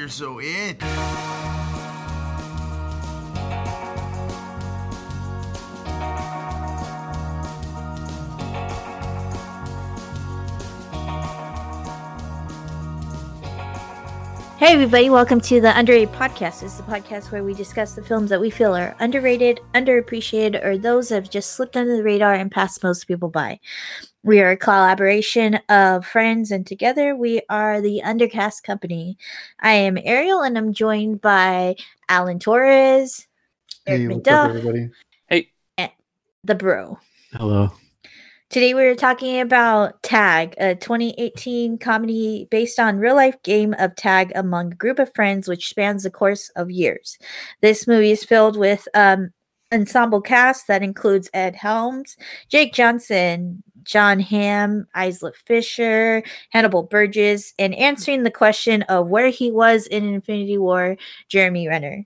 you're so in. Hey, everybody, welcome to the Underrated Podcast. This is the podcast where we discuss the films that we feel are underrated, underappreciated, or those that have just slipped under the radar and passed most people by. We are a collaboration of friends, and together we are the Undercast Company. I am Ariel, and I'm joined by Alan Torres, Eric Hey, what's up, McDuff, everybody? and the Bro. Hello. Today we are talking about Tag, a 2018 comedy based on real life game of tag among a group of friends which spans the course of years. This movie is filled with um ensemble cast that includes Ed Helms, Jake Johnson, Jon Hamm, Isla Fisher, Hannibal Burgess, and answering the question of where he was in Infinity War, Jeremy Renner.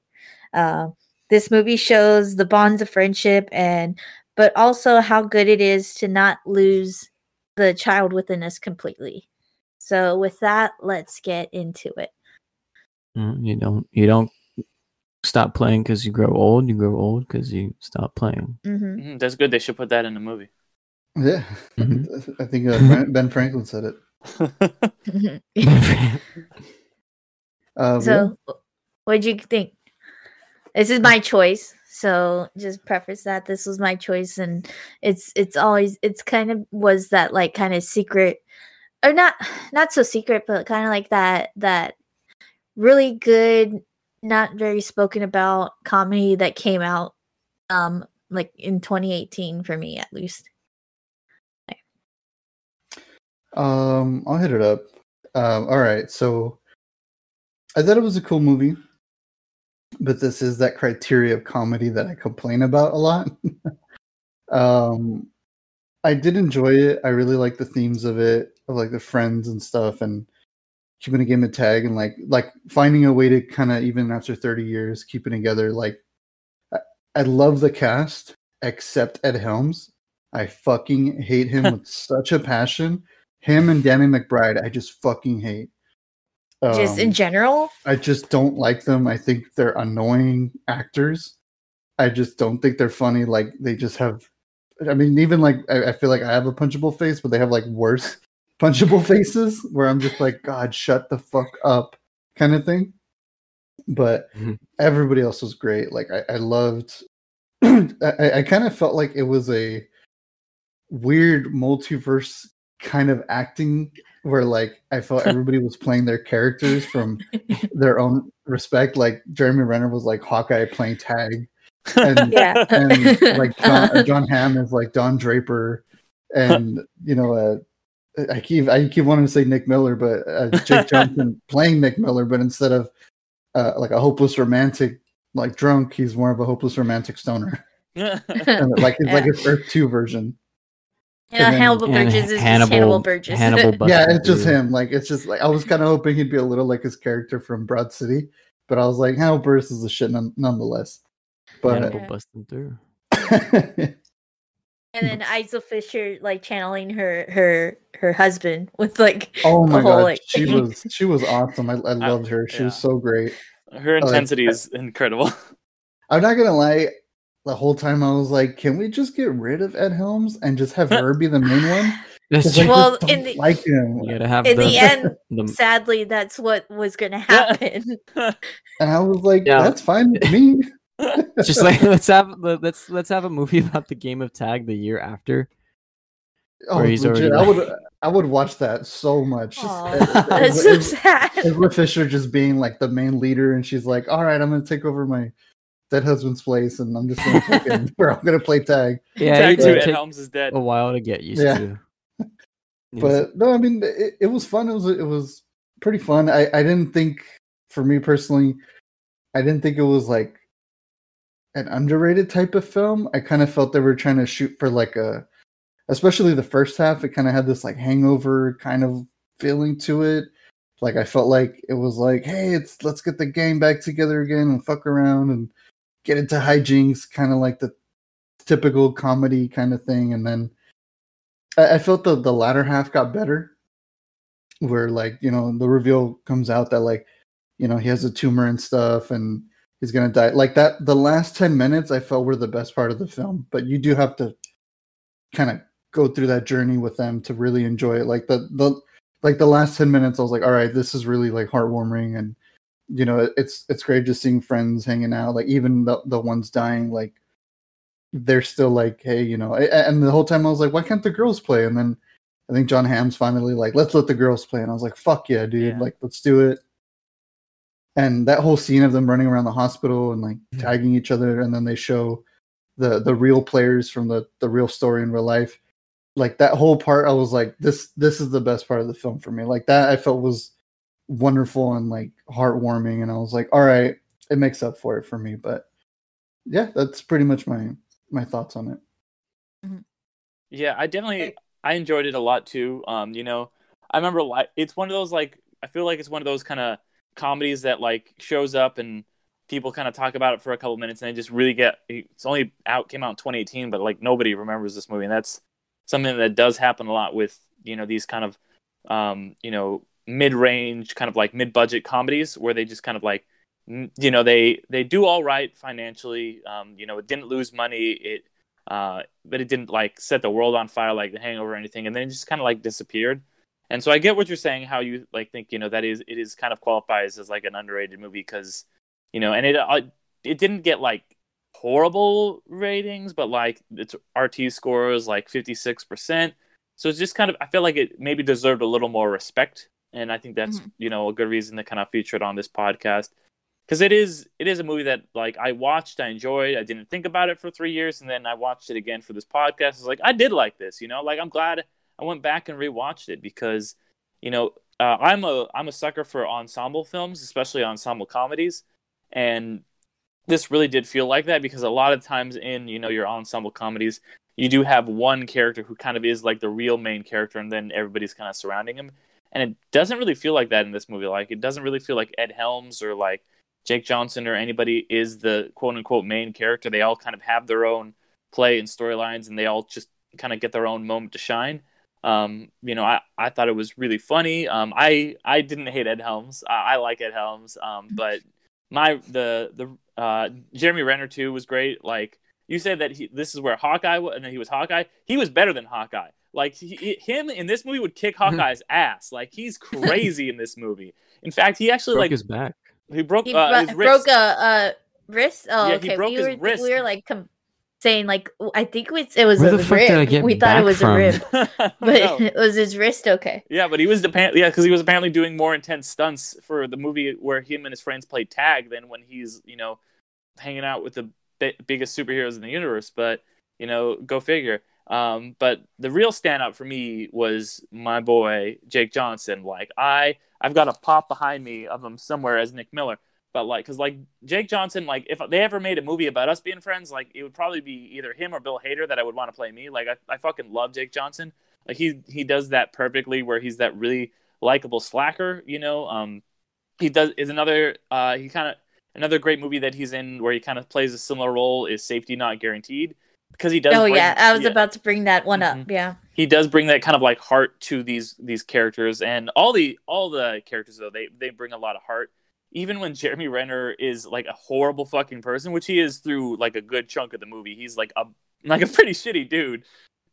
Uh, this movie shows the bonds of friendship and but also how good it is to not lose the child within us completely. So with that, let's get into it. Mm, You don't you don't stop playing because you grow old. You grow old because you stop playing. hmm Mhm, That's good. They should put that in the movie. Yeah, Mhm. I think uh, Ben Franklin said it. Uh, so what did you think? This is my choice. So just preface that this was my choice and it's it's always it's kind of was that like kind of secret or not not so secret but kind of like that that really good not very spoken about comedy that came out um like in 2018 for me at least. Um, I'll hit it up. Um, all right, so I thought it was a cool movie, but this is that criteria of comedy that I complain about a lot. um, I did enjoy it. I really like the themes of it, of like the friends and stuff, and keeping a game of tag and like like finding a way to kind of even after thirty years keep it together. Like, I, I love the cast except Ed Helms. I fucking hate him with such a passion him and Danny McBride, I just fucking hate. just in Um, general. I just don't like them. I think they're annoying actors. I just don't think they're funny. Like they just have. I mean, even like I, I feel like I have a punchable face, but they have like worse punchable faces where I'm just like, God, shut the fuck up, kind of thing. But Mhm. everybody else was great. Like I, I loved. I, I kind of felt like it was a weird multiverse kind of acting where like I felt everybody was playing their characters from their own respect. Like Jeremy Renner was like Hawkeye playing tag, and Yeah. and like Jon, Jon Hamm is like Don Draper, and you know, uh, I keep I keep wanting to say Nick Miller, but uh, Jake Johnson playing Nick Miller, but instead of uh, like a hopeless romantic like drunk, he's more of a hopeless romantic stoner, and like it's like Yeah. his Earth Two version. You uh, know, And then- Hannibal And Burgess is Hannibal- just Hannibal Burgess. Hannibal yeah, it's just through. him. Like it's just like I was kind of hoping he'd be a little like his character from Broad City, but I was like, Hannibal Buress is a shit none- nonetheless. But Hannibal Yeah. busting through. and then Isla Fisher like channeling her her her husband with like oh my the whole, god, like- she was she was awesome. I, I loved her. She was so great. Her like- intensity is incredible. I'm not gonna lie. The whole time I was like, can we just get rid of Ed Helms and just have her be the main one? That's 'Cause I true. Well, in the- like him. you gotta have in the, the end the- sadly that's what was gonna happen And I was like, Yeah. that's fine with me. just like let's have let's let's have a movie about the game of tag the year after. Oh, Where he's legit, already I would I would watch that so much. Just- Aw, that's so sad Isla Fisher just being like the main leader, and she's like, "All right, I'm gonna take over my dead husband's place, and I'm just gonna fucking, or I'm gonna play tag." Yeah, Tag two, Ed Helms is dead. a while to get used Yeah. to. Yes. But no, I mean, it, it was fun. It was it was pretty fun. I I didn't think, for me personally, I didn't think it was like an underrated type of film. I kind of felt they were trying to shoot for like a, especially the first half. It kind of had this like hangover kind of feeling to it. Like I felt like it was like, hey, it's let's get the gang back together again and fuck around and get into hijinks, kind of like the typical comedy kind of thing. And then I, I felt the the latter half got better, where like you know the reveal comes out that like you know he has a tumor and stuff and he's gonna die like that the last 10 minutes i felt were the best part of the film but you do have to kind of go through that journey with them to really enjoy it like the the like the last 10 minutes i was like all right this is really like heartwarming and you know it's it's great just seeing friends hanging out like even the, the ones dying like they're still like hey you know and the whole time i was like why can't the girls play and then i think jon hamm's finally like let's let the girls play and i was like fuck yeah dude Yeah. like let's do it and that whole scene of them running around the hospital and like Mhm. tagging each other and then they show the the real players from the the real story in real life like that whole part i was like this this is the best part of the film for me like that i felt was wonderful and like heartwarming and i was like all right it makes up for it for me. But yeah that's pretty much my my thoughts on it. Yeah, I definitely I enjoyed it a lot too. Um, you know, I remember like it's one of those like I feel like it's one of those kind of comedies that like shows up and people kind of talk about it for a couple minutes and they just really get it's only out came out in 2018 but like nobody remembers this movie and that's something that does happen a lot with you know these kind of um you know mid-range kind of like mid-budget comedies where they just kind of like you know they they do all right financially. Um you know it didn't lose money. It uh but it didn't like set the world on fire like the hangover or anything and then it just kind of like disappeared. And so i get what you're saying how you like think you know that is it is kind of qualifies as like an underrated movie because you know and it uh, it didn't get like horrible ratings but like its rt score like 56% so it's just kind of i feel like it maybe deserved a little more respect and i think that's Mhm. you know a good reason to kind of feature it on this podcast because it is it is a movie that like I watched, I enjoyed, I didn't think about it for three years, and then I watched it again for this podcast. I was like, I did like this, you know, like I'm glad I went back and rewatched it because, you know, uh, I'm a I'm a sucker for ensemble films, especially ensemble comedies, and this really did feel like that because a lot of times in you know your ensemble comedies, you do have one character who kind of is like the real main character, and then everybody's kind of surrounding him, and it doesn't really feel like that in this movie. Like it doesn't really feel like Ed Helms or like Jake Johnson or anybody is the quote unquote main character. They all kind of have their own play and storylines, and they all just kind of get their own moment to shine. Um, you know, I, I thought it was really funny. Um, I I didn't hate Ed Helms. I, I like Ed Helms. Um, but my the the uh, Jeremy Renner too was great. Like you said that he, this is where Hawkeye was, and he was Hawkeye. He was better than Hawkeye. Like he, him in this movie would kick Hawkeye's ass. Like he's crazy in this movie. In fact, he actually Broke like his back. he broke He uh, bro- his wrist. He broke a, a wrist. Oh, Yeah, he okay. broke we his were wrist. we were like com- saying like I think it was, it was Where a the fuck rib. did I get we thought it was from? a rib, but No. it was his wrist. Okay. Yeah, but he was apparently yeah, because he was apparently doing more intense stunts for the movie where him and his friends played tag than when he's you know hanging out with the bi- biggest superheroes in the universe. But you know, go figure. Um, but the real standout for me was my boy Jake Johnson. Like I, I've got a pop behind me of him somewhere as Nick Miller. But like, cause like Jake Johnson, like if they ever made a movie about us being friends, like it would probably be either him or Bill Hader that I would want to play me. Like I, I fucking love Jake Johnson. Like he he does that perfectly, where he's that really likable slacker. You know, um, he does is another uh he kind of another great movie that he's in where he kind of plays a similar role is Safety Not Guaranteed because he does. Oh bring- yeah, I was yeah about to bring that one Mhm. up. Yeah. he does bring that kind of like heart to these these characters and all the all the characters though they they bring a lot of heart even when jeremy renner is like a horrible fucking person which he is through like a good chunk of the movie he's like a like a pretty shitty dude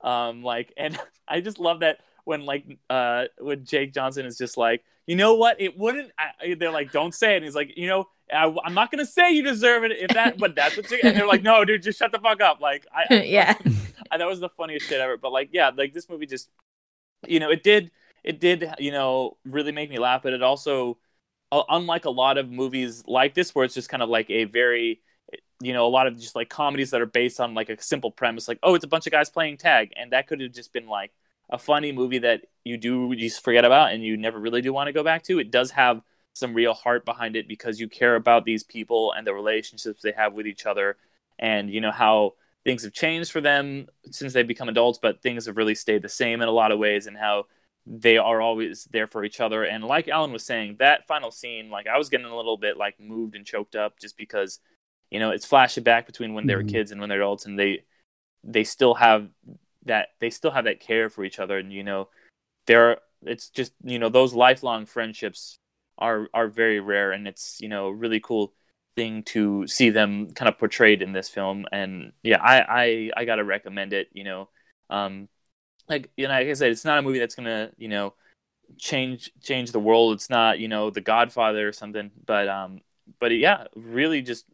um like and i just love that when like uh when jake johnson is just like you know what it wouldn't I, they're like don't say it and he's like you know I, i'm not gonna say you deserve it if that but that's what you and they're like no dude just shut the fuck up like i, I yeah. I, that was the funniest shit ever. But like, yeah, like this movie just, you know, it did, it did, you know, really make me laugh. But it also, uh, unlike a lot of movies like this, where it's just kind of like a very, you know, a lot of just like comedies that are based on like a simple premise, like oh, it's a bunch of guys playing tag, and that could have just been like a funny movie that you do you just forget about and you never really do want to go back to. It does have some real heart behind it because you care about these people and the relationships they have with each other, and you know how things have changed for them since they've become adults, but things have really stayed the same in a lot of ways, and how they are always there for each other. And like Alan was saying, that final scene, like I was getting a little bit like moved and choked up just because, you know, it's flashing back between when they were Mhm. kids and when they're adults, and they they still have that they still have that care for each other, and you know, there it's just you know those lifelong friendships are are very rare, and it's you know really cool thing to see them kind of portrayed in this film. And yeah, I I, I gotta recommend it. You know, um, like you know, like I said, it's not a movie that's gonna you know change change the world. It's not you know The Godfather or something, but um, but yeah, really just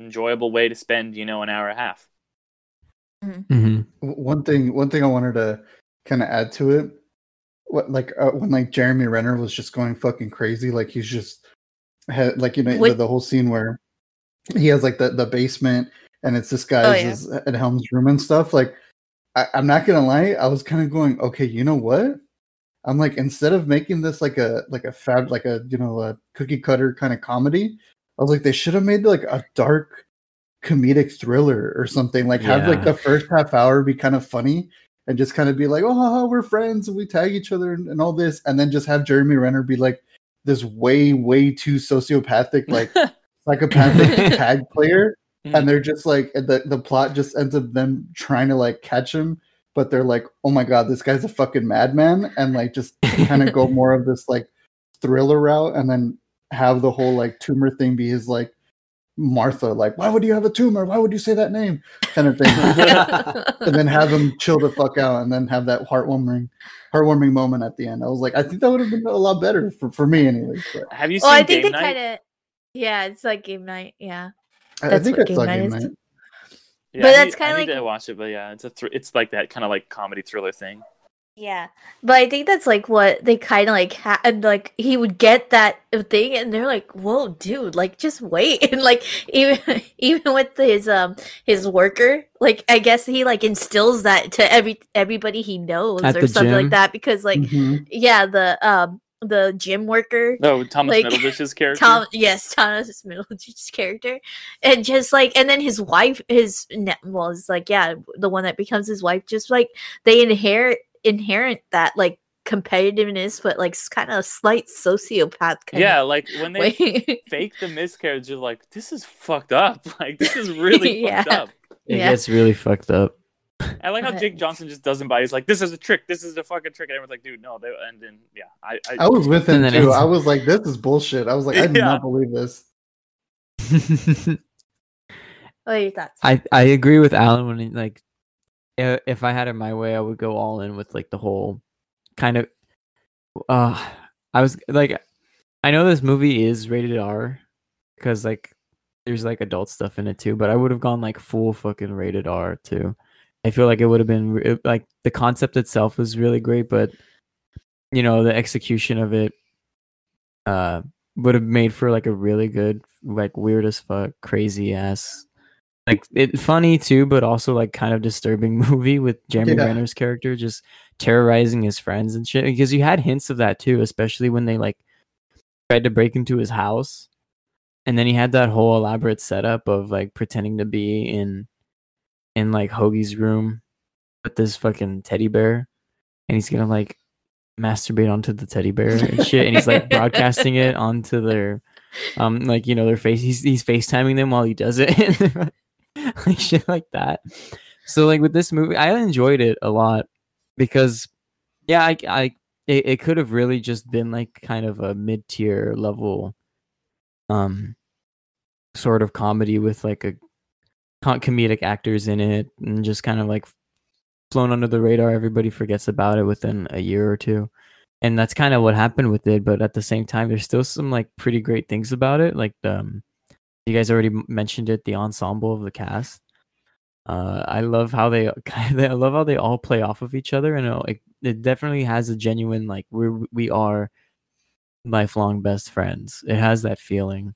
enjoyable way to spend you know an hour and a half. hmm one thing one thing I wanted to kind of add to it, what like uh, when like Jeremy Renner was just going fucking crazy, like he's just had like you know the, What- the whole scene where he has like the the basement and it's this guy's Oh, yeah. Ed Helms' room and stuff. Like I, I'm not gonna lie, I was kind of going, okay, you know what? I'm like instead of making this like a like a fab like a you know a cookie cutter kind of comedy, I was like they should have made like a dark comedic thriller or something. Like have like the first half hour be kind of funny and just kind of be like, oh, we're friends and we tag each other and, and all this, and then just have Jeremy Renner be like this way way too sociopathic like psychopathic tag player Mhm. and they're just like the the plot just ends up them trying to like catch him but they're like oh my god this guy's a fucking madman and like just kind of go more of this like thriller route and then have the whole like tumor thing be his like martha like why would you have a tumor why would you say that name kind of thing and then have him chill the fuck out and then have that heartwarming heartwarming moment at the end i was like i think that would have been a lot better for, for me anyway but Have you seen well, I think Game they Night? kind of. Yeah, it's like game night. Yeah. I, I think what i saw Game Night is. night Yeah, But I that's kinda like- to watch it, but yeah, it's a thr it's like that kind of like comedy thriller thing. Yeah, but I think that's like what they kind of like had. Like he would get that thing, and they're like, "Whoa, dude! Like, just wait." And like even even with his um his worker, like I guess he like instills that to every everybody he knows At or something gym? like that. Because like Mhm. yeah, the um the gym worker No, Thomas Like, Middleditch's character. Tom, yes, Thomas Middleditch's character, and just like, and then his wife, his ne- well, it's like, yeah, the one that becomes his wife, just like they inherit inherent that like competitiveness, but like kind of slight sociopath kind yeah, like when they fake the miscarriage, you're like, this is fucked up. Like this is really fucked up. It Yeah. gets really fucked up. I like how Jake Johnson just doesn't buy. it. He's like, this is a trick. This is a fucking trick. And everyone's like, dude, no. They, and then yeah, I, I, I was with him too. it's- I was like, "This is bullshit." I was like, "I do Yeah. not believe this." what are your thoughts? I I agree with Alan when he, like i- if I had it my way, I would go all in with like the whole kind of. Uh, I was like, I know this movie is rated R because like there's like adult stuff in it too, but I would have gone like full fucking rated R too. I feel like it would have been re- like the concept itself was really great, but you know the execution of it uh would have made for like a really good like weird as fuck crazy ass like it funny too but also like kind of disturbing movie with Jeremy Yeah. Renner's character just terrorizing his friends and shit because you had hints of that too especially when they like tried to break into his house and then he had that whole elaborate setup of like pretending to be in in like Hoagie's room with this fucking teddy bear and he's gonna like masturbate onto the teddy bear and shit and he's like broadcasting it onto their um like you know their face he's he's FaceTiming them while he does it like shit like that. So like with this movie I enjoyed it a lot because yeah I I it, it could have really just been like kind of a mid-tier level um sort of comedy with like a comedic actors in it and just kind of like flown under the radar. Everybody forgets about it within a year or two. And that's kind of what happened with it but at the same time there's still some like pretty great things about it like um you guys already mentioned it the ensemble of the cast. Uh i love how they i love how they all play off of each other and it, it definitely has a genuine like we're we are lifelong best friends. It has that feeling.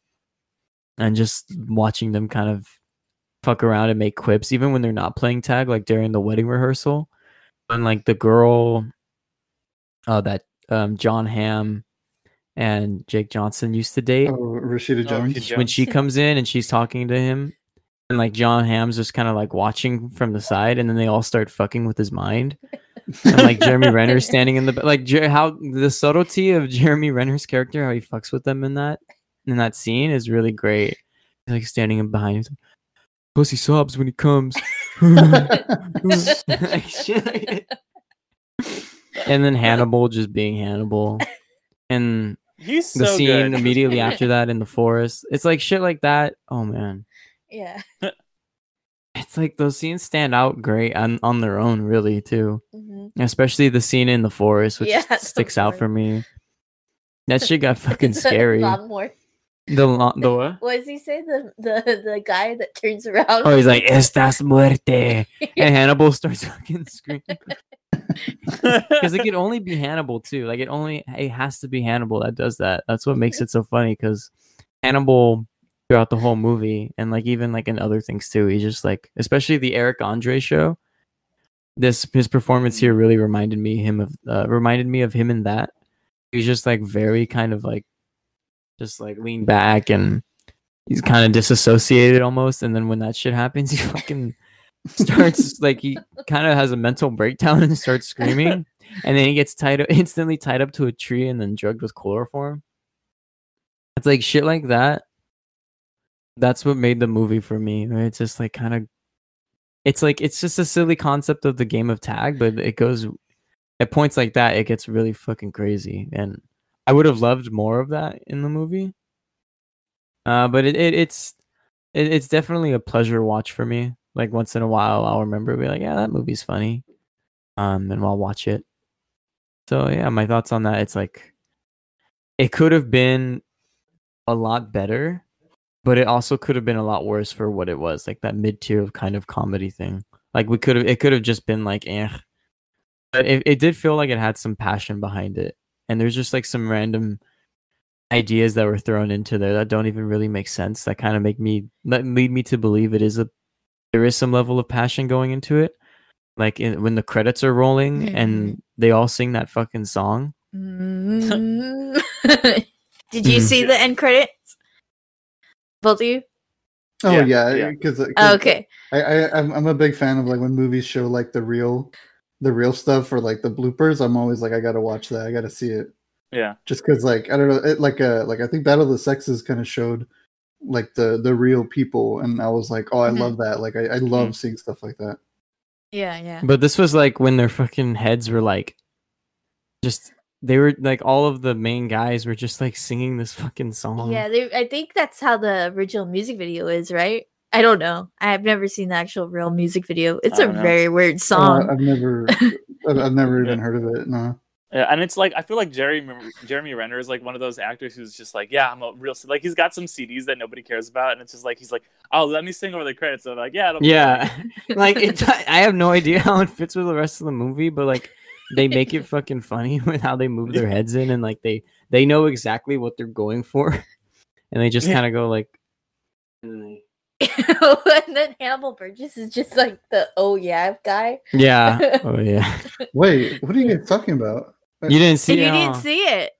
And just watching them kind of fuck around and make quips even when they're not playing tag like during the wedding rehearsal and like the girl uh that um jon Hamm and jake johnson used to date. Oh, Rashida Oh, Jones. Rashida when she comes in and she's talking to him and like jon Hamm's just kind of like watching from the side and then they all start fucking with his mind. And like jeremy Renner standing in the like Jer- how the subtlety of jeremy renner's character how he fucks with them in that in that scene is really great. He's like standing in behind him. Pussy sobs when he comes. Like, shit like- and then hannibal just being hannibal. And He's the so scene good. immediately after that in the forest. It's like shit like that. Oh man. Yeah. It's like those scenes stand out great on, on their own, really, too. Mhm. Especially the scene in the forest, which Yeah, the sticks out for me. That shit got fucking scary. Lawnmower. The lo- the what? What does he say? The the the guy that turns around. Oh, he's like, "Estás muerte," and Hannibal starts fucking screaming because it could only be Hannibal too. Like it only it has to be Hannibal that does that. That's what makes it so funny because Hannibal throughout the whole movie and like even like in other things too. He's just like, especially the Eric Andre show. This his performance here really reminded me him of uh, reminded me of him in that. He's just like very kind of like just like lean back and he's kind of disassociated almost. And then when that shit happens, he fucking starts like he kind of has a mental breakdown and starts screaming. And then he gets tied up, instantly tied up to a tree and then drugged with chloroform. It's like shit like that. That's what made the movie for me. Right? It's just like kind of, it's like it's just a silly concept of the game of tag, but it goes at points like that. It gets really fucking crazy, and I would have loved more of that in the movie. Uh, but it, it it's it, it's definitely a pleasure watch for me. Like once in a while, I'll remember be like, yeah, that movie's funny, um, and I'll watch it. So yeah, my thoughts on that. It's like it could have been a lot better, but it also could have been a lot worse for what it was, like that mid tier kind of comedy thing. Like we could have, it could have just been like, eh. But it, it did feel like it had some passion behind it, and there's just like some random ideas that were thrown into there that don't even really make sense. That kind of make me lead me to believe it is a there is some level of passion going into it. Like in, when the credits are rolling and they all sing that fucking song. Mm. Did you Mhm. see the end credits? Both of you? Oh Yeah, yeah, yeah. because Oh, okay. I, I I'm I'm a big fan of like when movies show like the real the real stuff or like the bloopers. I'm always like I gotta watch that. I gotta see it. Yeah. Just because like I don't know, it, like uh like I think Battle of the Sexes kind of showed like the the real people, and I was like, oh, I Mhm. love that. Like I, I love seeing stuff like that. Yeah, yeah. But this was like when their fucking heads were like just they were like all of the main guys were just like singing this fucking song. Yeah, they, I think that's how the original music video is, right? I don't know. I've never seen the actual real music video. It's a know. very weird Uh, song. I've never I've, I've never even heard of it. No. Yeah, and it's like I feel like Jeremy Jeremy Renner is like one of those actors who's just like, yeah, I'm a real like he's got some CDs that nobody cares about, and it's just like he's like, oh, let me sing over the credits. So I'm like, yeah, it'll Yeah. funny." like it I have no idea how it fits with the rest of the movie, but like they make it fucking funny with how they move their heads in and like they they know exactly what they're going for. And they just kind of go like and then they- and then Hannibal Burgess is just like the oh yeah guy. Yeah. Oh yeah. Wait, what are you guys talking about? You didn't see and you didn't huh? see it.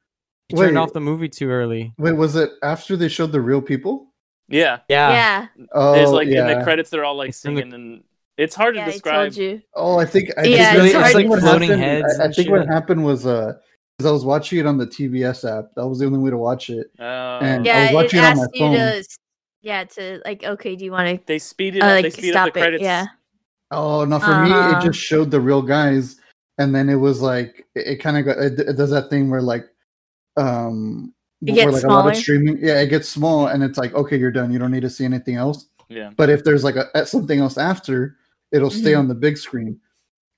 You turned Wait. off the movie too early. Wait, was it after they showed the real people? Yeah, Yeah. Yeah. Oh, there's like in the credits they're all like It's in the- singing, and it's hard Yeah, to I describe. told you. Oh, I think I Yeah, think, it's I hard think what floating happened, heads I, I and think what happened was uh, because I was watching it on the TBS app. That was the only way to watch it. Oh. And- I Yeah, was it watching it on my asked you phone. to yeah, to like okay, do you want to they speed it uh, up. like they speed stop up the it? credits. Yeah. Oh no, for me Uh-huh. it just showed the real guys, and then it was like it, it kind of got it, it does that thing where like um It where gets like a lot of streaming yeah it gets small and it's like okay you're done. You don't need to see anything else. Yeah. but if there's like a uh, something else after it'll stay Mhm. on the big screen.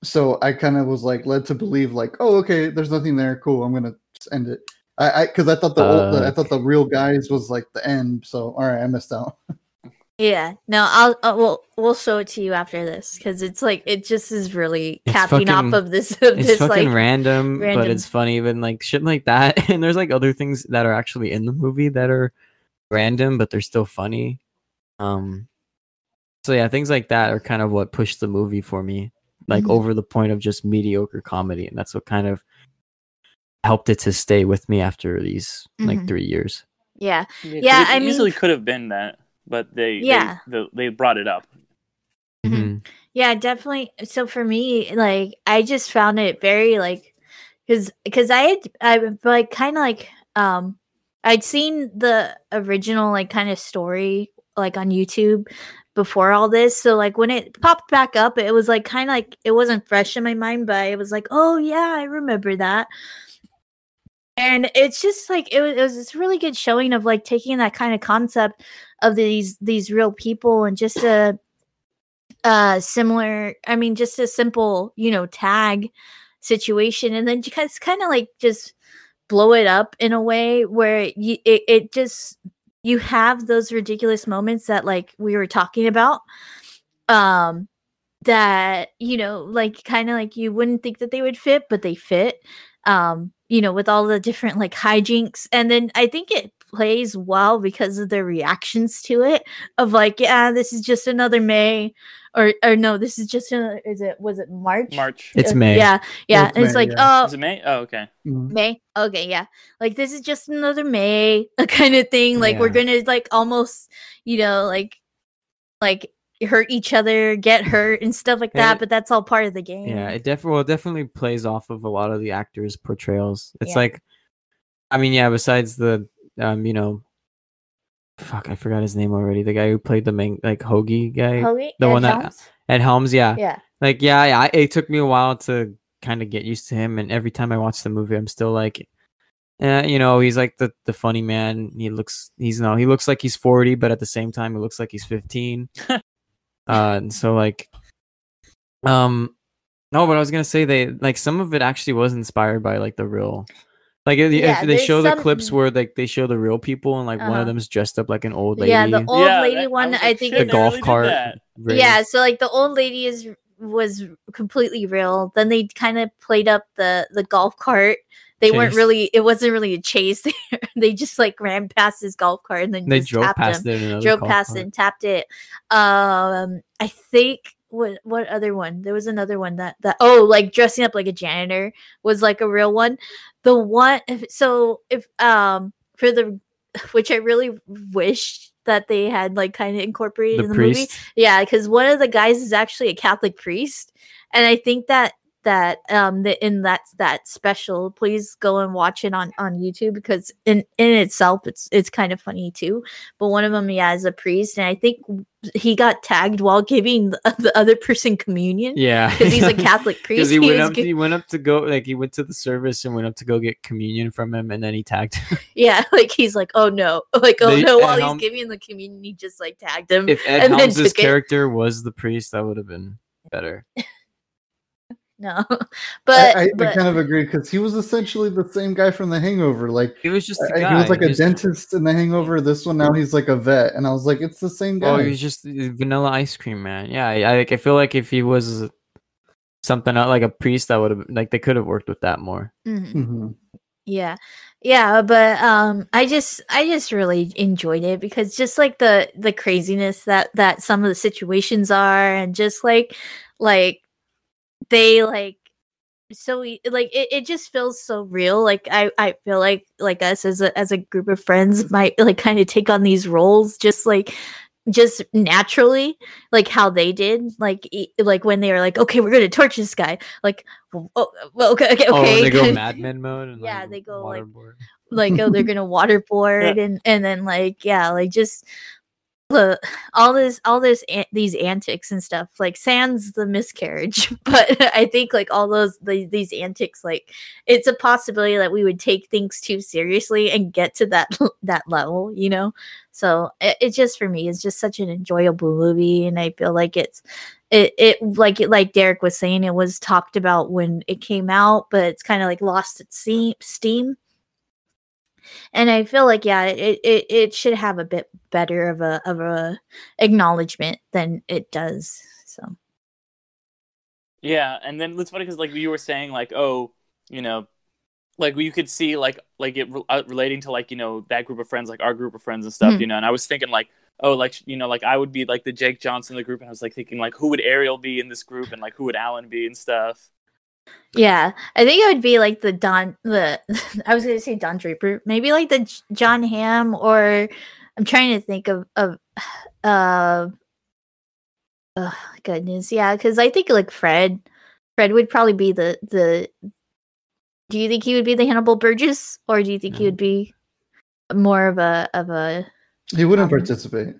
So i kind of was like led to believe like oh okay there's nothing there. Cool. I'm gonna just end it. I i because i thought the, old, the i thought the real guys was like the end. So all right i missed out Yeah. No, I'll uh, we'll we'll show it to you after this because it's like it just is really It's capping fucking- off of this of It's this fucking like random, but it's funny, Even like shit like that. And there's like other things that are actually in the movie that are random, but they're still funny. Um so yeah, things like that are kind of what pushed the movie for me. Like Mhm. over the point of just mediocre comedy. And that's what kind of helped it to stay with me after these like Mhm. three years. yeah. Yeah, 'cause Yeah, it I mean- easily could have been that, but they Yeah. they, they brought it up. Mhm. Mhm. Yeah, definitely. So for me, like I just found it very like because because I had I like kind of like um I'd seen the original like kind of story like on YouTube before all this. So like when it popped back up, it was like kind of like it wasn't fresh in my mind, but it was like, oh yeah, I remember that. and it's just like it was, it was this really good showing of like taking that kind of concept of these these real people and just a uh similar i mean just a simple you know tag situation. And then just kind of like just blow it up in a way where you it, it just you have those ridiculous moments that like we were talking about um that you know like kind of like you wouldn't think that they would fit but they fit um you know with all the different like hijinks. And then i think it plays well because of their reactions to it of like yeah this is just another may or or no this is just another is it was it march March. It's Uh, May. yeah yeah It's and it's May, like yeah. oh Is it May? Oh, okay. Mhm. May. Okay, yeah. Like this is just another May a kind of thing. Like we're gonna like almost, you know, like like hurt each other, get hurt and stuff like that. It- but that's all part of the game. Yeah, it definitely well, it definitely plays off of a lot of the actors' portrayals. It's Yeah. like, I mean, yeah. Besides the, um, you know, fuck, I forgot his name already. The guy who played the main, like Hoagie guy, Hoagie? the Ed one that- Helms? Ed Helms. Yeah, Yeah. like yeah, yeah. I, it took me a while to kind of get used to him, and every time I watch the movie, I'm still like, eh, you know, he's like the the funny man. He looks, he's no, he looks like he's 40, but at the same time, he looks like he's 15. uh, and so like, um, no, but I was gonna say they like some of it actually was inspired by like the real. Like if, Yeah, if they there's show the clips where like they show the real people and like one Uh-huh. of them's dressed up like an old lady. Yeah, the old Yeah, lady that- one was I like, think the shit, is they golf really cart. that. Yeah, so like the old lady is was completely real. Then they kind of played up the the golf cart. They weren't really it wasn't really a chase. they just like ran past his golf cart and then they just drove tapped past him. it. drove past cart. it and tapped it. Um, I think what what other one? There was another one that that oh, like dressing up like a janitor was like a real one. The one if- so if um for the which I really wish that they had like kind of incorporated The in the movie. priest. Yeah, because one of the guys is actually a Catholic priest, and I think that that um that in that that special, please go and watch it on on YouTube because in in itself it's it's kind of funny too. But one of them, yeah, is a priest, and I think he got tagged while giving the, the other person communion Yeah, because he's a Catholic priest. Because he went up, gi- he went up to go like he went to the service and went up to go get communion from him, and then he tagged. him. yeah, like he's like, oh no, like oh no, while he's giving the communion, he just like tagged him. if Ed And then Helms' took it. character was the priest, that would have been better. No, but I, I, I but kind of agree because he was essentially the same guy from The Hangover. Like He was just a uh, guy. he was like a just- dentist in The Hangover. This one now he's like a vet, and I was like, it's the same guy. Oh, he was just vanilla ice cream man. Yeah, I, I like. I feel like if he was something like a priest, that would have like they could have worked with that more. mhm. Mhm. Yeah. Yeah, but um I just I just really enjoyed it because just like the the craziness that that some of the situations are and just like like they like so like it, it just feels so real like i i feel like like us as a as a group of friends might like kind of take on these roles just like just naturally like how they did like e- like when they were like okay we're gonna torch this guy like oh, oh well, okay okay Oh, okay when they go Mad Men mode. And, Yeah, like, they go, like, waterboard. like oh they're gonna waterboard and and then like yeah like just the all this all this an- these antics and stuff like sans the miscarriage but i think like all those the, these antics like it's a possibility that we would take things too seriously and get to that that level you know? So it, it just for me is just such an enjoyable movie and i feel like it's it, it like like derek was saying it was talked about when it came out but it's kind of like lost its steam and I feel like yeah, it, it it should have a bit better of a of a acknowledgement than it does. So Yeah, and then it's funny because like you were saying, like oh, you know, like you could see like like it re- uh, relating to like you know that group of friends, like our group of friends and stuff, Mhm. you know. And I was thinking like oh, like you know, like I would be like the Jake Johnson of the group, and I was like thinking like who would Ariel be in this group, and like who would Alan be and stuff. Yeah, I think it would be like the Don the I was gonna say Don Draper, maybe like the J- Jon Hamm or I'm trying to think of of uh oh, goodness yeah because I think like Fred Fred would probably be the the. Do you think he would be the Hannibal Burgess, or do you think he would be more of a of a He wouldn't Um, participate.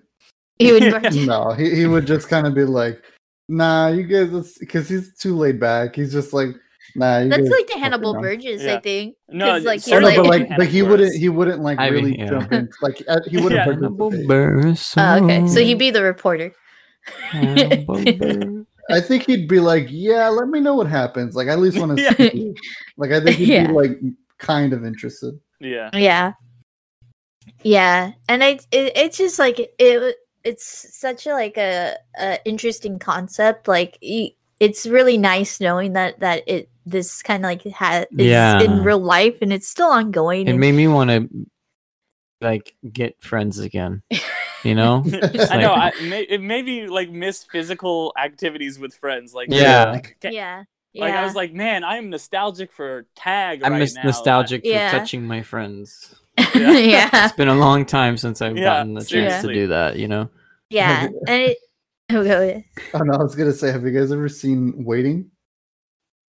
he would no, he, he would just kind of be like, nah, you guys, because he's too laid back. He's just like, Nah, you That's guys like the Hannibal wrong. Burgess, Yeah. I think. No, 'Cause, like, Oh, he's no, but like- like, but he wouldn't. He wouldn't like I mean, really yeah. jump in. Like he wouldn't. Yeah. Hannibal participate. Buress. Oh, okay. Um, so he'd be the reporter. I think he'd be like, "Yeah, let me know what happens." Like, I at least want to Yeah. see. Like, I think he'd Yeah. be like kind of interested. Yeah. Yeah. Yeah. And I it, it's just like it it's such a like a, a interesting concept. Like it's really nice knowing that that it this kind of like has Yeah. in real life and it's still ongoing. It and- made me want to like get friends again. You know? It's I know. like- I may, it made me like miss physical activities with friends. Like Yeah. like, yeah. Yeah. like I was like, man, I am nostalgic for tag. I'm right mis- now. nostalgic Yeah. for touching my friends. Yeah. yeah. It's been a long time since I've Yeah, gotten the chance to do that. You know? Yeah. And it oh, go ahead. Oh no, I was gonna say, have you guys ever seen Waiting?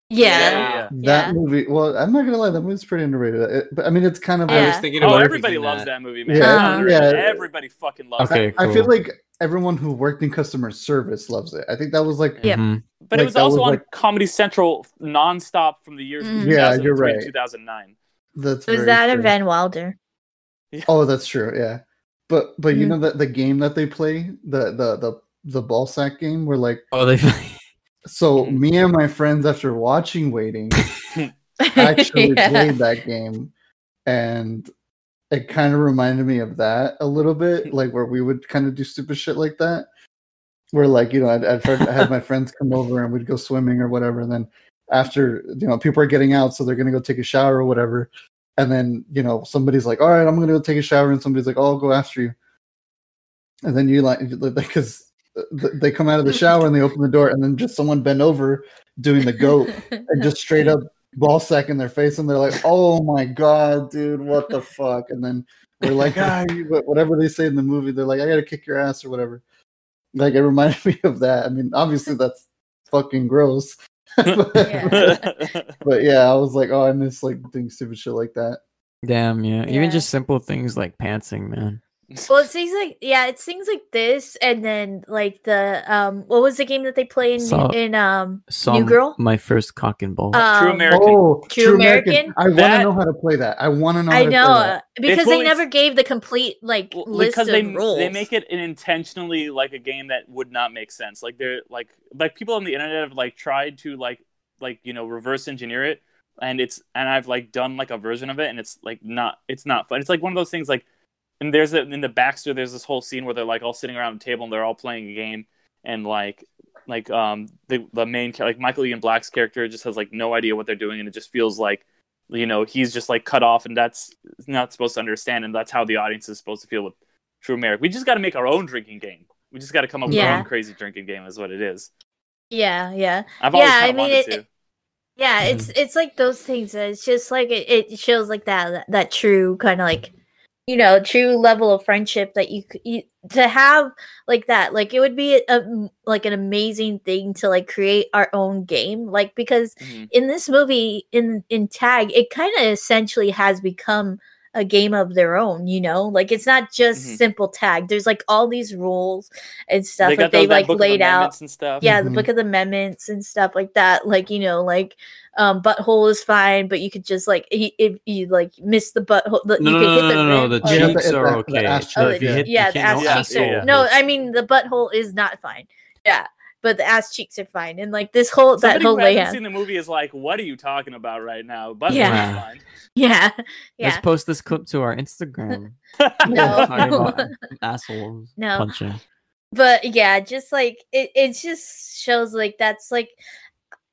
Yeah. Yeah. That Yeah. movie. Well, I'm not gonna lie, that movie's pretty underrated. It, but I mean, it's kind of. I like- was thinking Oh, about everybody loves that. that movie, man. Yeah, It's not yeah. Everybody fucking loves Okay, it. I feel like everyone who worked in customer service loves it. I think that was like. Yeah. Mhm. But Like, it was also was on like- Comedy Central nonstop from the years Mm. Yeah, you're right. 2009. That's Was very that a true. Van Wilder? Oh, that's true. Yeah, but but you Mhm. know that the game that they play, the the the the ball sack game, where like Oh, they. so Mhm. me and my friends after watching Waiting actually Yeah. played that game, and it kind of reminded me of that a little bit, like where we would kind of do stupid shit like that. Where like you know I'd, I'd try, I had my friends come over and we'd go swimming or whatever, and then after you know people are getting out, so they're gonna go take a shower or whatever, and then you know somebody's like, all right, I'm gonna go take a shower, and somebody's like, oh, I'll go after you, and then you like because they come out of the shower and they open the door, and then just someone bent over doing the goat and just straight up ball sack in their face, and they're like, "Oh my god, dude, what the fuck?" And then they're like, "Ah, you, whatever they say in the movie, they're like, I gotta kick your ass or whatever." Like it reminded me of that. I mean, obviously that's fucking gross, but, Yeah. but yeah, I was like, "Oh, I miss like doing stupid shit like that." Damn, yeah. Yeah. Even just simple things like pantsing, man. Well, it's things like yeah, it's things like this, and then like the um, what was the game that they play in Saw- in um Saw New Girl? my first cock and ball. Um, True American. Oh, True American? I want to know how to play that. I want to know. How I to know Play uh, that. because they never gave the complete like Well, list because of they rules. they make it an intentionally like a game that would not make sense. Like they're like like people on the internet have like tried to like like you know reverse engineer it, and it's and I've like done like a version of it, and it's like not it's not fun. It's like one of those things like and there's a, in the Baxter there's this whole scene where they're like all sitting around a table and they're all playing a game and like like um the the main like Michael Ian Black's character just has like no idea what they're doing and it just feels like you know he's just like cut off and that's not supposed to understand and that's how the audience is supposed to feel with True America. We just got to make our own drinking game. We just got to come up with our own crazy drinking game is what it is. yeah, yeah, I've always Yeah, I mean, wanted it- to. yeah. It's it's like those things. It's just like it, it shows like that that, that true kind of like you know true level of friendship that you, you to have like that like it would be a, like an amazing thing to like create our own game like because Mhm. in this movie in in tag it kind of essentially has become a game of their own you know like it's not just Mhm. simple tag there's like all these rules and stuff They that got they like book of laid out and stuff. yeah the Mhm. book of the amendments and stuff like that like you know like um butthole is fine but you could just like he- if you like miss the butthole the, No, you no, could no, hit no, the no, no, rim the or- Yeah, the- cheeks the- are okay. ass Oh, the- yeah. hit- yeah, the ass no cheeks are asshole no. I mean the butthole is not fine. Yeah, but the ass cheeks are fine, and like this whole that whole who hasn't layout. seen the movie is like, "What are you talking about right now?" But Yeah. fine. Yeah, Let's yeah. post this clip to our Instagram. No. Assholes No. punching. but yeah, just like it, it just shows like that's like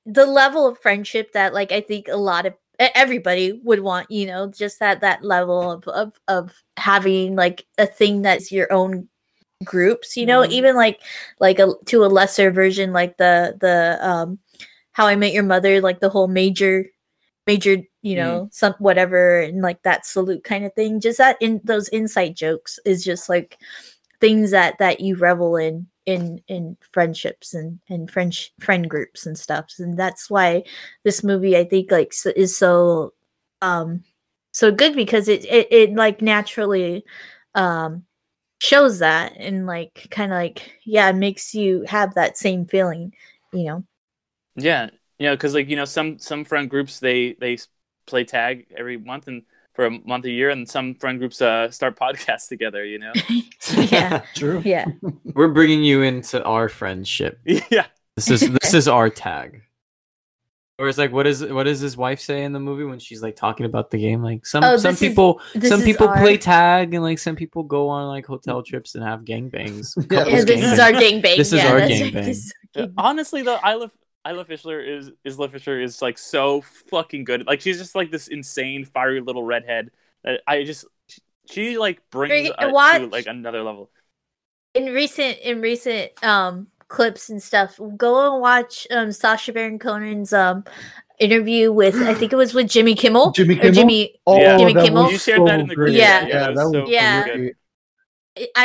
the level of friendship that like I think a lot of everybody would want. You know, just that that level of of of having like a thing that's your own groups you know Mhm. even like like a to a lesser version like the the um how i met your mother like the whole major major you know some whatever and like that salute kind of thing. Just that in those inside jokes is just like things that that you revel in in in friendships and and friend friend groups and stuff. And that's why this movie i think like is so um so good because it it, it like naturally um shows that and like kind of like yeah it makes you have that same feeling you know Yeah, you know, because like you know, some some friend groups they they play tag every month and for a month a year, and some friend groups uh start podcasts together. You know, yeah, True. yeah. We're bringing you into our friendship. yeah. This is this is our tag. Or it's like, what is what does his wife say in the movie when she's like talking about the game? Like some Oh, some this is- people some people our- play tag and like some people go on like hotel trips and have gangbangs. Yeah, couples Yeah, this is gangbang. our gangbang. This is yeah, our gangbang. this is our Yeah, gangbang. Honestly, though, Isla Isla Fisher is Isla Fisher is like so fucking good. Like she's just like this insane, fiery little redhead. That I just she, she like brings Freaking- to like another level. in recent in recent um clips and stuff go and watch um Sacha Baron Cohen's um interview with i think it was with jimmy kimmel Jimmy Kimmel? jimmy Oh, Yeah. Jimmy that Kimmel? was You shared that in the group. Yeah. yeah, that that was was so Yeah.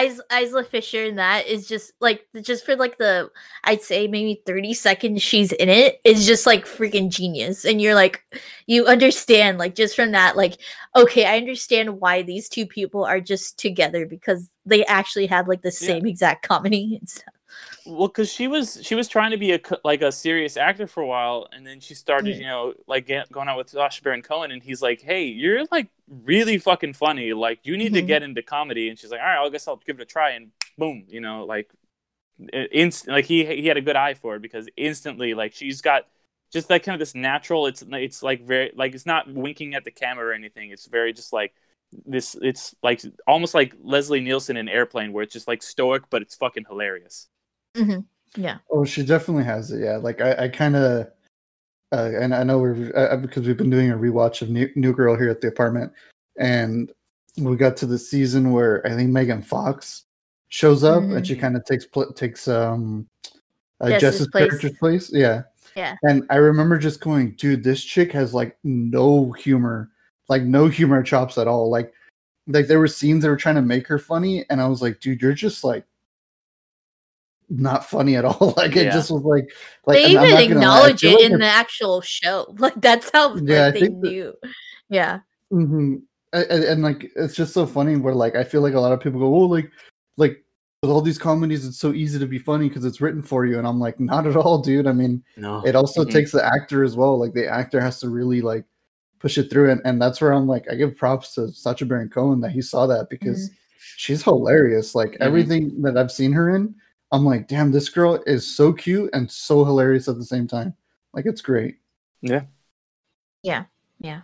Is- Isla Fisher in that is just like just for like the I'd say maybe 30 seconds she's in it is just like freaking genius and you're like you understand like just from that like okay I understand why these two people are just together because they actually have like the Yeah. same exact comedy and stuff. Well, because she was she was trying to be a like a serious actor for a while, and then she started, Mm. you know, like get, going out with Sacha Baron Cohen, and he's like, "Hey, you're like really fucking funny. Like, you need to Mhm. get into comedy." And she's like, "All right, I guess I'll give it a try." And boom, you know, like inst like he he had a good eye for it because instantly, like she's got just like kind of this natural. It's it's like very like it's not winking at the camera or anything. It's very just like this. It's like almost like Leslie Nielsen in Airplane, where it's just like stoic, but it's fucking hilarious. Yeah. Oh, she definitely has it. Yeah, like I, I kind of, uh, and I know we're uh, because we've been doing a rewatch of New, New Girl here at the apartment, and we got to the season where I think Megan Fox shows up and she Mhm. kind of takes pl- takes um uh, Jess's Jess's place. character's place. Yeah, Yeah. And I remember just going, dude, this chick has like no humor, like no humor chops at all. Like, like there were scenes that were trying to make her funny, and I was like, dude, you're just like not funny at all. like it just was like, like they and even not gonna lie, I acknowledge it like in the actual show. Like that's how like, Yeah, I they think that- knew. Yeah. hmm And, and, and, like it's just so funny where like I feel like a lot of people go, oh, like like with all these comedies, it's so easy to be funny because it's written for you, and I'm like, not at all, dude. I mean, No. it also Mhm. takes the actor as well. Like the actor has to really like push it through, and, and that's where I'm like, I give props to Sacha Baron Cohen that he saw that because she's hilarious. Like Mhm. everything that I've seen her in, I'm like, damn, this girl is so cute and so hilarious at the same time. Like it's great. Yeah, Yeah. Yeah.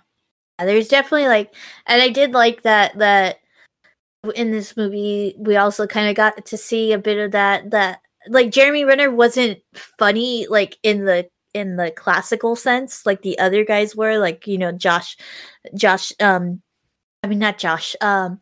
there's definitely like, and I did like that that in this movie we also kind of got to see a bit of that that like Jeremy Renner wasn't funny like in the in the classical sense like the other guys were like you know Josh Josh um I mean not Josh um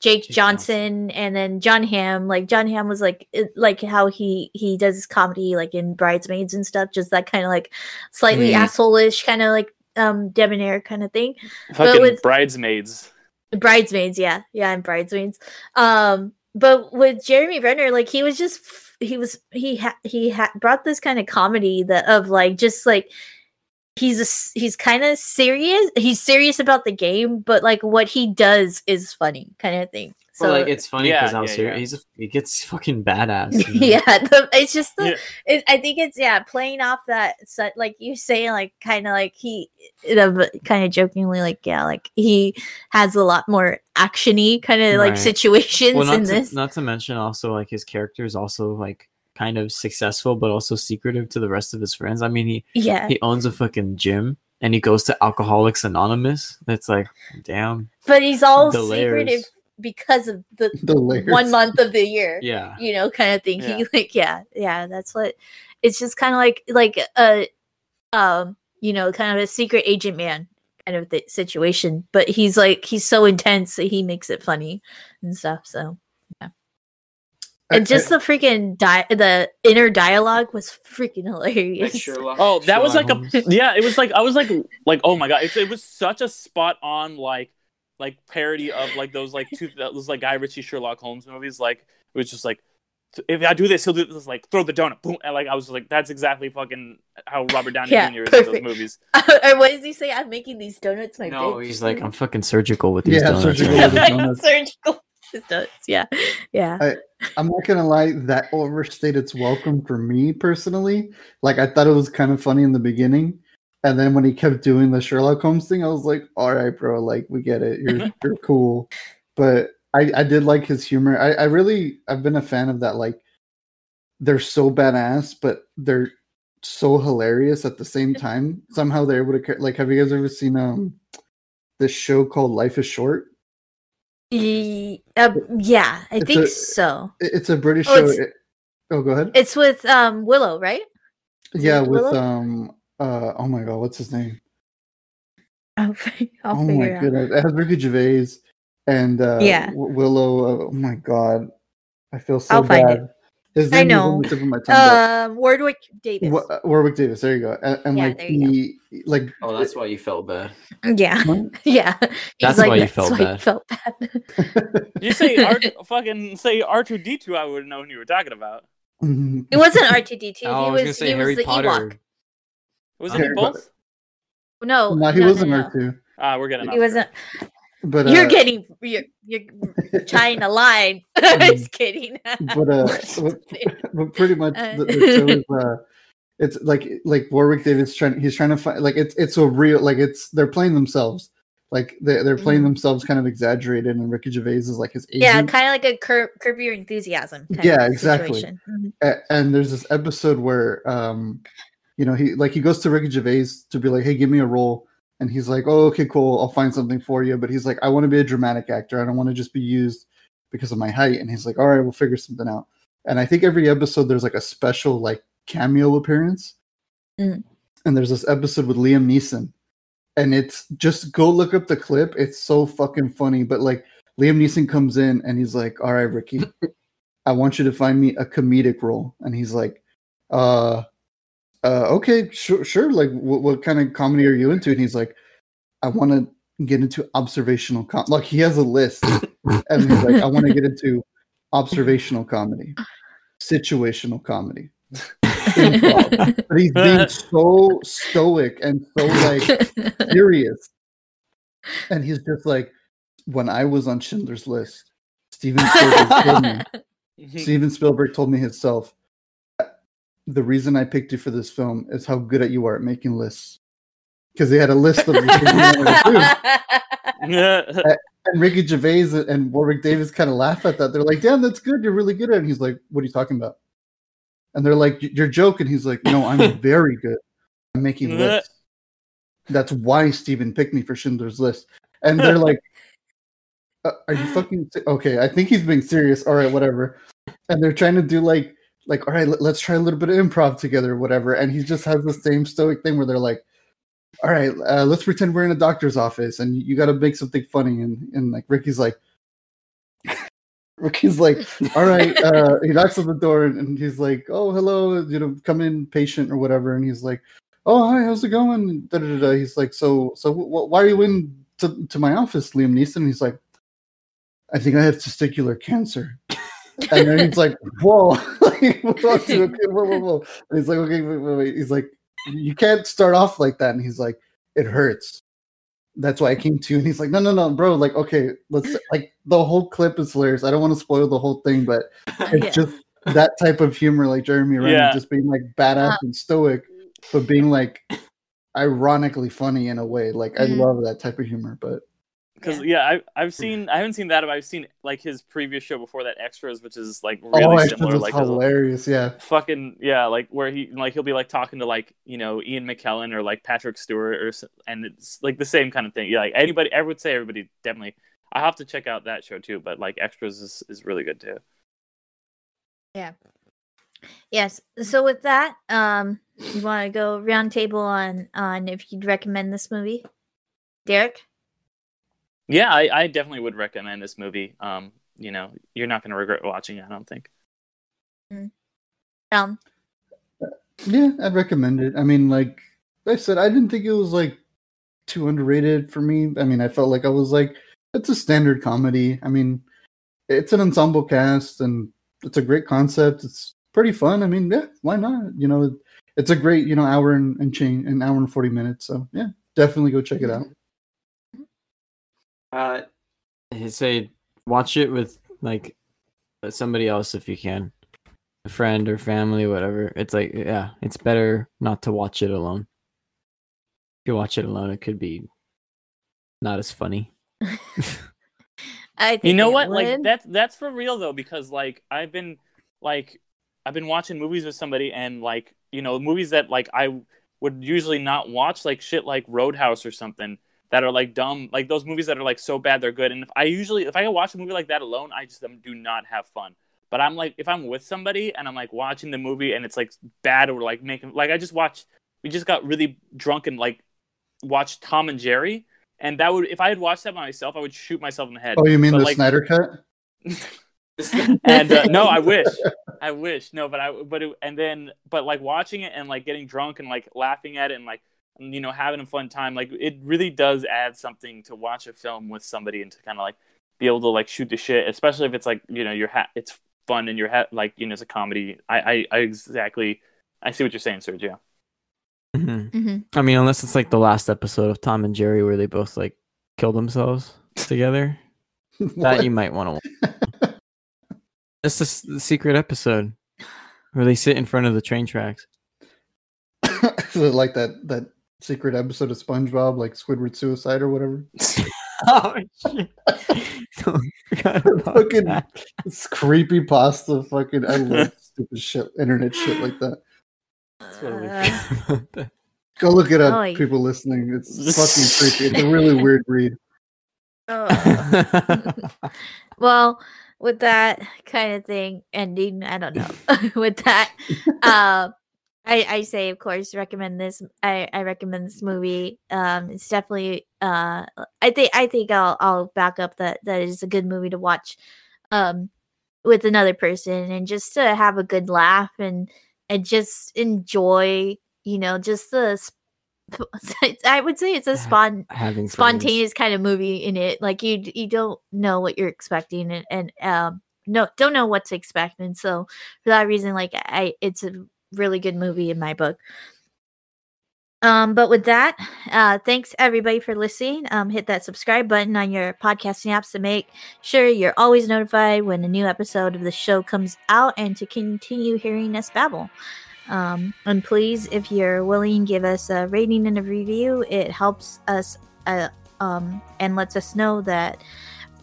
Jake Jake Johnson, and then Jon Hamm. Like Jon Hamm was like it, like how he he does his comedy like in Bridesmaids and stuff just that kind of like slightly Mm. assholeish kind of like um debonair kind of thing Fucking with- bridesmaids. bridesmaids yeah. Yeah and bridesmaids. Um but with jeremy renner like he was just he was he had he had brought this kind of comedy that of like just like he's a s he's kind of serious he's serious about the game but like what he does is funny kind of thing so So like it's funny because Yeah, how yeah, serious yeah. he's a, he gets fucking badass. you know? yeah the, it's just the Yeah. it, i think it's yeah playing off that so, like you say like kind of like he kind of jokingly like yeah like he has a lot more actiony kind of like situations Well, in not to, this not to mention also like his character is also like kind of successful, but also secretive to the rest of his friends. I mean, he yeah he owns a fucking gym and he goes to Alcoholics Anonymous. That's like, damn. but he's all the secretive layers. because of the The one month of the year Yeah. you know kind of thing Yeah. he like yeah yeah that's what it's just kind of like like a um you know kind of a secret agent man kind of the situation but he's like he's so intense that he makes it funny and stuff so I- and just the freaking di- the inner dialogue was freaking hilarious Oh, that was like Sherlock a yeah. It was like I was like like oh my god. It's, it was such a spot on like like parody of like those like two those like Guy Ritchie Sherlock Holmes movies. Like it was just like if I do this, he'll do this. Like throw the donut, boom. And like I was like that's exactly fucking how Robert Downey Yeah, Jr. is in those perfect. movies. Uh, or what does he say i'm making these donuts my No, bitch. he's like, I'm fucking surgical with these Yeah, donuts. surgical with now." donuts. surgical just does. Yeah, yeah. I'm not gonna lie, that overstayed its welcome for me personally. Like I thought it was kind of funny in the beginning, and then when he kept doing the Sherlock Holmes thing, I was like, "All right, bro, like we get it. You're you're cool." But I I did like his humor. I I really I've been a fan of that. Like they're so badass, but they're so hilarious at the same time. Somehow they're able to like. Have you guys ever seen um this show called Life is Short? Uh, yeah, I It's think a- so. It's a British Oh, show. It- oh, go ahead. It's with um Willow, right? is yeah, with Willow? um uh oh my god, what's his name? I'll, I'll oh my out. goodness, it has Ricky Gervais and uh, Yeah. Willow. Uh, oh my god, I feel so I'll bad. Find it. I name is on know. the tip my Um, Wardwick Davis. Wa- uh, Warwick Davis. There you go. And, and Yeah, like there you he, like Oh, that's why you felt bad. Yeah, What? yeah. He's That's like, why you "That's felt why you bad." felt bad. You say R- fucking say R two D two? I would have known who you were talking about. Mhm. it wasn't R two D two. Oh, I He was was gonna say he Harry was the Potter. Ewok. Was Harry it Potter. both? No, no, he no, wasn't no, R two. Ah, we're getting. no. He wasn't. But you're uh, getting you're you're trying a line. Just kidding. but uh, but, pretty much the, the show is uh, it's like like Warwick Davis trying he's trying to find like it's it's a real like it's they're playing themselves like they they're playing Mhm. themselves kind of exaggerated and Ricky Gervais is like his agent. yeah, kind of like a curb, curb your enthusiasm. Kind Yeah, of exactly. Mhm. A- and there's this episode where um you know he like he goes to Ricky Gervais to be like hey give me a role and he's like oh okay cool. I'll find something for you. But he's like I want to be a dramatic actor. I don't want to just be used because of my height. And he's like all right we'll figure something out. And I think every episode there's like a special like cameo appearance. Mm. and there's this episode with Liam Neeson. And it's just go look up the clip. It's so fucking funny. But like Liam Neeson comes in and he's like all right Ricky I want you to find me a comedic role. And he's like, uh, uh, okay, sure, sure. Like, what, what kind of comedy are you into? And he's like, I want to get into observational com. Like, he has a list, and he's like, I want to get into observational comedy, situational comedy. But he's being so stoic and so like serious. And he's just like, when I was on Schindler's List, Steven Spielberg told me Steven Spielberg told me himself, the reason I picked you for this film is how good at you are at making lists. Because they had a list of the things he wanted to do. And Ricky Gervais and Warwick Davis kind of laugh at that. They're like, damn, that's good. You're really good at it. And he's like, what are you talking about? And they're like, you're joking. He's like, no, I'm very good at making lists. That's why Steven picked me for Schindler's List. And they're like, uh, are you fucking se- okay? I think he's being serious. All right, whatever. And they're trying to do like, like, all right, let, let's try a little bit of improv together, whatever. And he just has the same stoic thing where they're like, all right, uh, let's pretend we're in a doctor's office and you got to make something funny. And and like Ricky's like, Ricky's like, all right. Uh, he knocks on the door and, he's like, oh, hello, you know, come in, patient or whatever. And he's like, oh, hi, how's it going? Da, da, da, da. He's like, so, so wh- why are you in to, to my office, Liam Neeson? And he's like, I think I have testicular cancer. And then he's like, whoa, like, whoa, okay, whoa, whoa, whoa. And he's like, okay, wait, wait, wait. He's like, you can't start off like that. And he's like, it hurts. That's why I came to you. And he's like, no, no, no, bro. Like, okay, let's like the whole clip is hilarious. I don't want to spoil the whole thing, but it's Yeah. just that type of humor, like Jeremy Renner, Yeah. just being like badass Uh, and stoic, but being like ironically funny in a way. Like I Mhm. love that type of humor. But Because yeah, I, I've seen I haven't seen that, but I've seen like his previous show before that, Extras, which is like really oh, similar. Like hilarious. Yeah. fucking yeah, like where he like he'll be like talking to like you know Ian McKellen or like Patrick Stewart or and it's like the same kind of thing. Yeah, like anybody, I would say everybody definitely. I have to check out that show too, but like Extras is, is really good too. Yeah. Yes. So with that, um, you want to go round table on on if you'd recommend this movie, Derek? Yeah, I, I definitely would recommend this movie. Um, you know, you're not going to regret watching it. I don't think. Um, Yeah, I'd recommend it. I mean, like I said, I didn't think it was like too underrated for me. I mean, I felt like I was like, it's a standard comedy. I mean, it's an ensemble cast and it's a great concept. It's pretty fun. I mean, yeah, why not? You know, it's a great, you know, hour and, and change, an hour and 40 minutes. So yeah, definitely go check it out. Uh, I say watch it with like somebody else if you can, a friend or family, whatever. It's like yeah, it's better not to watch it alone. If you watch it alone, it could be not as funny. I think You know it what? Like that's that's for real though, because like I've been like I've been watching movies with somebody and like you know movies that like I would usually not watch, like shit like Roadhouse or something that are like dumb, like those movies that are like so bad they're good. And if I usually if I watch a movie like that alone, I just um, do not have fun. But I'm like if I'm with somebody and I'm like watching the movie and it's like bad or like making like I just watched we just got really drunk and like watched Tom and Jerry. And that would, if I had watched that by myself, I would shoot myself in the head. Oh, you mean But, the like- Snyder cut? and uh, no, I wish, I wish, no, but I, but it, and then, but like watching it and like getting drunk and like laughing at it and like you know having a fun time, like it really does add something to watch a film with somebody and to kind of like be able to like shoot the shit, especially if it's like you know your hat. it's fun and your hat like you know it's a comedy. I, I, I exactly, I see what you're saying, Sergio. Mhm. Mhm. I mean, unless it's like the last episode of Tom and Jerry where they both like kill themselves together, that you might want to. It's the s- the secret episode where they sit in front of the train tracks. like that that secret episode of SpongeBob, like Squidward suicide or whatever. oh shit! Forgot Fucking- that. It's creepy pasta. Fucking, I love stupid shit, internet shit like that. Uh, forgot about that. Go look it up, Oy. people listening. It's fucking creepy. It's a really weird read. uh, well, with that kind of thing ending, I don't know. with that, uh, I I say of course recommend this. I I recommend this movie. Um, it's definitely. Uh, I think I think I'll I'll back up that that is a good movie to watch. Um, with another person and just to have a good laugh and and just enjoy. You know, just the. sp- I would say it's a spon Having spontaneous kind of movie in it. Like you you don't know what you're expecting and, and um no don't know what to expect. And so for that reason, like I it's a really good movie in my book. Um, but with that, uh, thanks everybody for listening. Um, hit that subscribe button on your podcasting apps to make sure you're always notified when a new episode of the show comes out and to continue hearing us babble. Um, and please, if you're willing, give us a rating and a review. It helps us uh, um, and lets us know that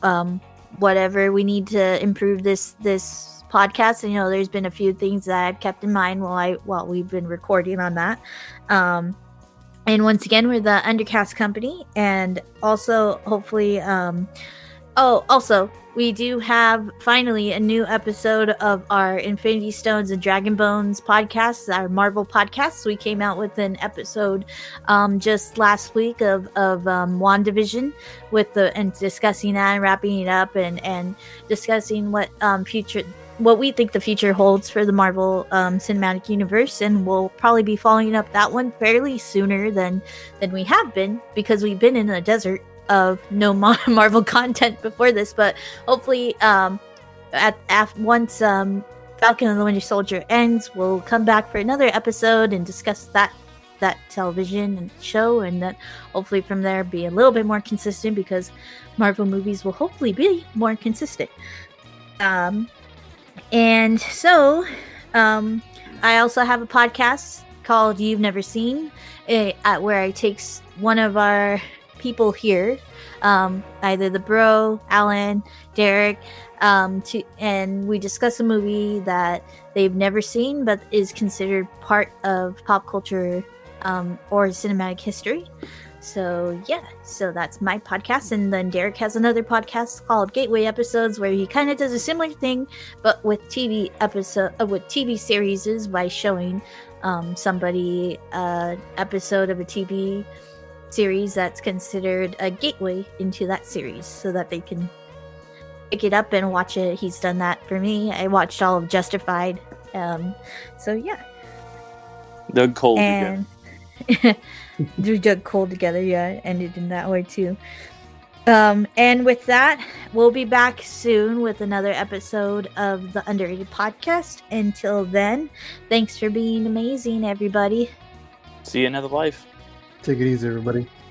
um, whatever we need to improve this this podcast. And, you know, there's been a few things that I've kept in mind while I while we've been recording on that. Um, and once again, we're the Undercast Company, and also hopefully, um, oh, also we do have finally a new episode of our Infinity Stones and Dragon Bones podcast, our Marvel podcast. We came out with an episode um, just last week of of um, Wandavision with the and discussing that and wrapping it up and and discussing what um, future what we think the future holds for the Marvel um, Cinematic Universe, and we'll probably be following up that one fairly sooner than than we have been because we've been in a desert of no Mar- Marvel content before this. But hopefully, um, at, at once um, Falcon and the Winter Soldier ends, we'll come back for another episode and discuss that that television and show, and then hopefully from there be a little bit more consistent because Marvel movies will hopefully be more consistent. Um, and so, um, I also have a podcast called You've Never Seen, eh, at where I take one of our people here, um, either the bro, Alan, Derek, um, to and we discuss a movie that they've never seen but is considered part of pop culture um, or cinematic history. So yeah, so that's my podcast, and then Derek has another podcast called Gateway Episodes, where he kind of does a similar thing, but with TV episode uh, with TV series is by showing um, somebody an episode of a TV series that's considered a gateway into that series, so that they can pick it up and watch it. He's done that for me. I watched all of Justified. Um, so yeah, Doug Cole. again. and Drew Doug Cole together. Yeah, ended in that way too. Um, and with that, we'll be back soon with another episode of the Underrated Podcast. Until then, thanks for being amazing, everybody. See you another life. Take it easy, everybody. Bye-bye.